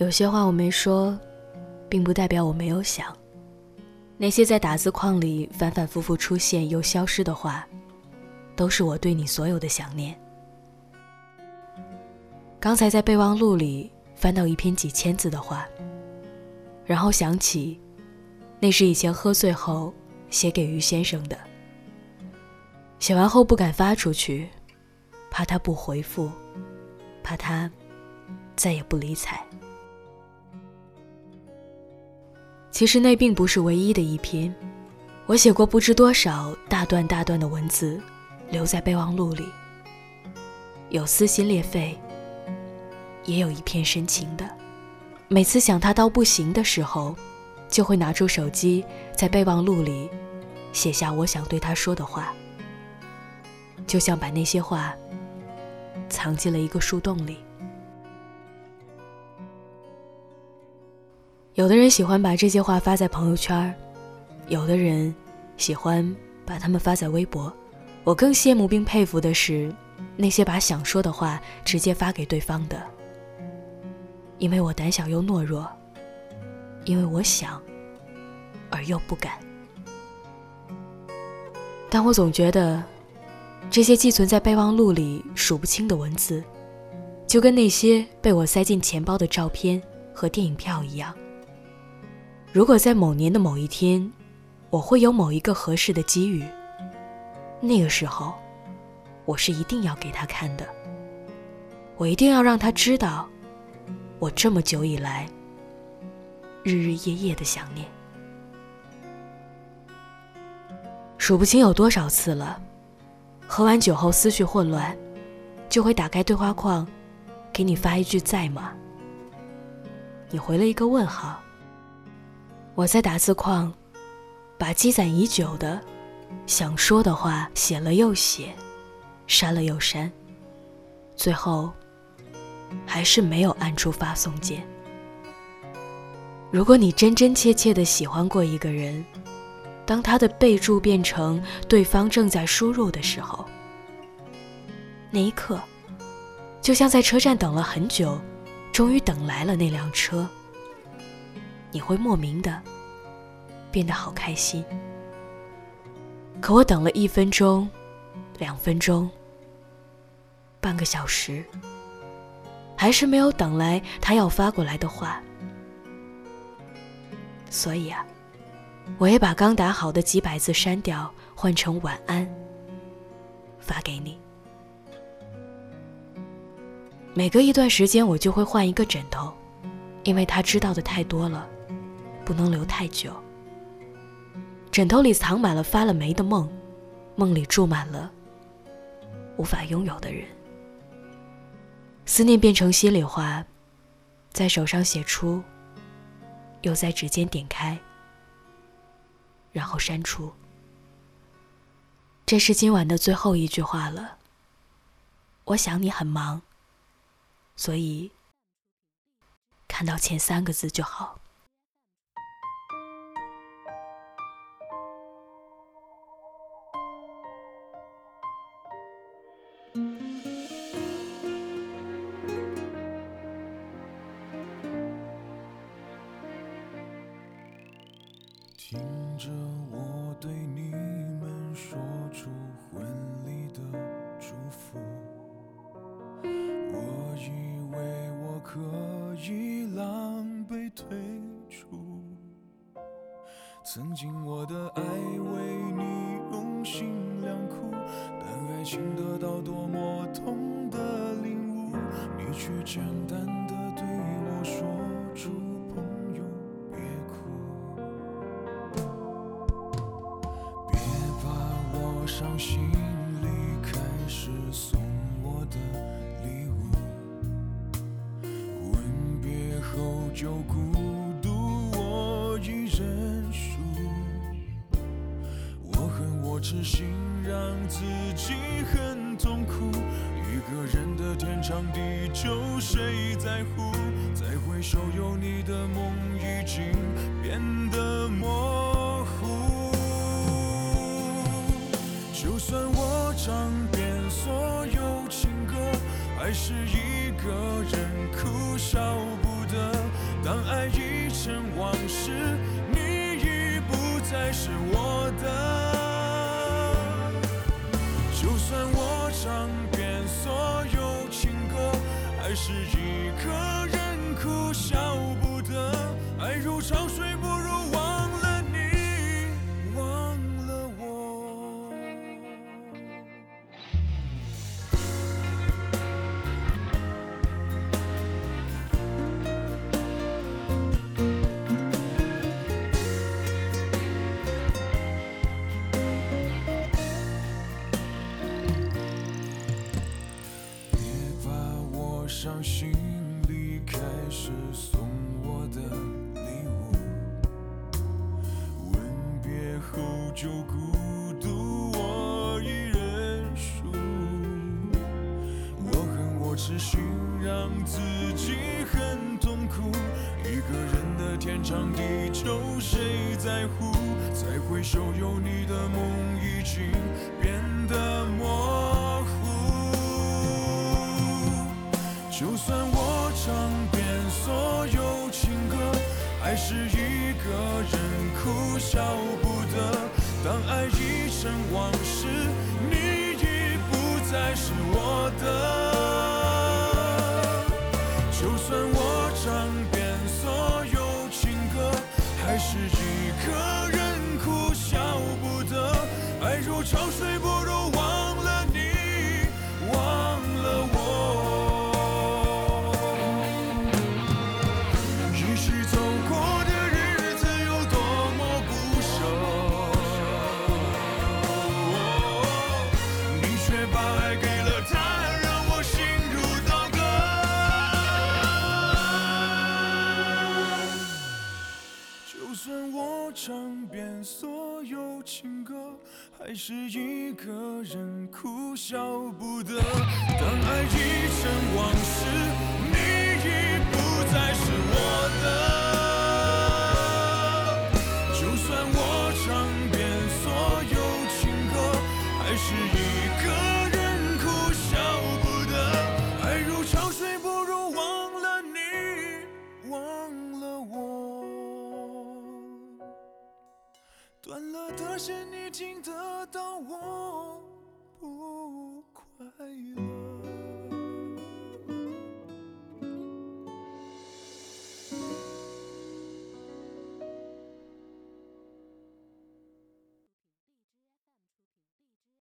有些话我没说，并不代表我没有想。那些在打字框里反反复复出现又消失的话，都是我对你所有的想念。刚才在备忘录里翻到一篇几千字的话，然后想起，那是以前喝醉后写给于先生的。写完后不敢发出去，怕他不回复，怕他再也不理睬。其实那并不是唯一的一篇，我写过不知多少大段大段的文字，留在备忘录里，有撕心裂肺。也有一片深情的，每次想他到不行的时候，就会拿出手机，在备忘录里写下我想对他说的话，就像把那些话藏进了一个树洞里。有的人喜欢把这些话发在朋友圈，有的人喜欢把他们发在微博。我更羡慕并佩服的是那些把想说的话直接发给对方的。因为我胆小又懦弱，因为我想，而又不敢。但我总觉得，这些寄存在备忘录里数不清的文字，就跟那些被我塞进钱包的照片和电影票一样。如果在某年的某一天，我会有某一个合适的机遇，那个时候，我是一定要给他看的。我一定要让他知道。我这么久以来，日日夜夜的想念，数不清有多少次了。喝完酒后思绪混乱，就会打开对话框，给你发一句“在吗”。你回了一个问号。我在打字框，把积攒已久的想说的话写了又写，删了又删，最后。还是没有按出发送键。如果你真真切切的喜欢过一个人，当他的备注变成对方正在输入的时候，那一刻，就像在车站等了很久，终于等来了那辆车，你会莫名的变得好开心。可我等了一分钟、两分钟、半个小时。还是没有等来他要发过来的话，所以啊，我也把刚打好的几百字删掉，换成晚安，发给你。每隔一段时间，我就会换一个枕头，因为他知道的太多了，不能留太久。枕头里藏满了发了霉的梦，梦里住满了无法拥有的人。思念变成心里话，在手上写出，又在指尖点开，然后删除。这是今晚的最后一句话了。我想你很忙，所以看到前三个字就好。听着我对你们说出婚礼得到多么痛的领悟，你却简单的对我说出朋友别哭，别把我伤心离开时送我的礼物，吻别后就孤独，我已认输。我恨我。痴心让自己恨，天长地久谁在乎？再回首有你的梦已经变得模糊。就算我唱遍所有情歌，还是一个人哭笑不得？当爱已成往事，你已不再是我的。就算我唱遍所有情歌，还是一个人哭笑不得。爱如潮水，不如伤心离开时送我的礼物，吻别后就孤独我一人输。我恨我痴心让自己很痛苦，一个人的天长地久谁在乎？再回首有你的梦已经变得模还是一个人哭笑不得。当爱已成往事，还是一个人哭笑不得。当爱已成往事，你已不再是我的。就算我唱遍所有情歌，还是一个断了的弦你听得到我。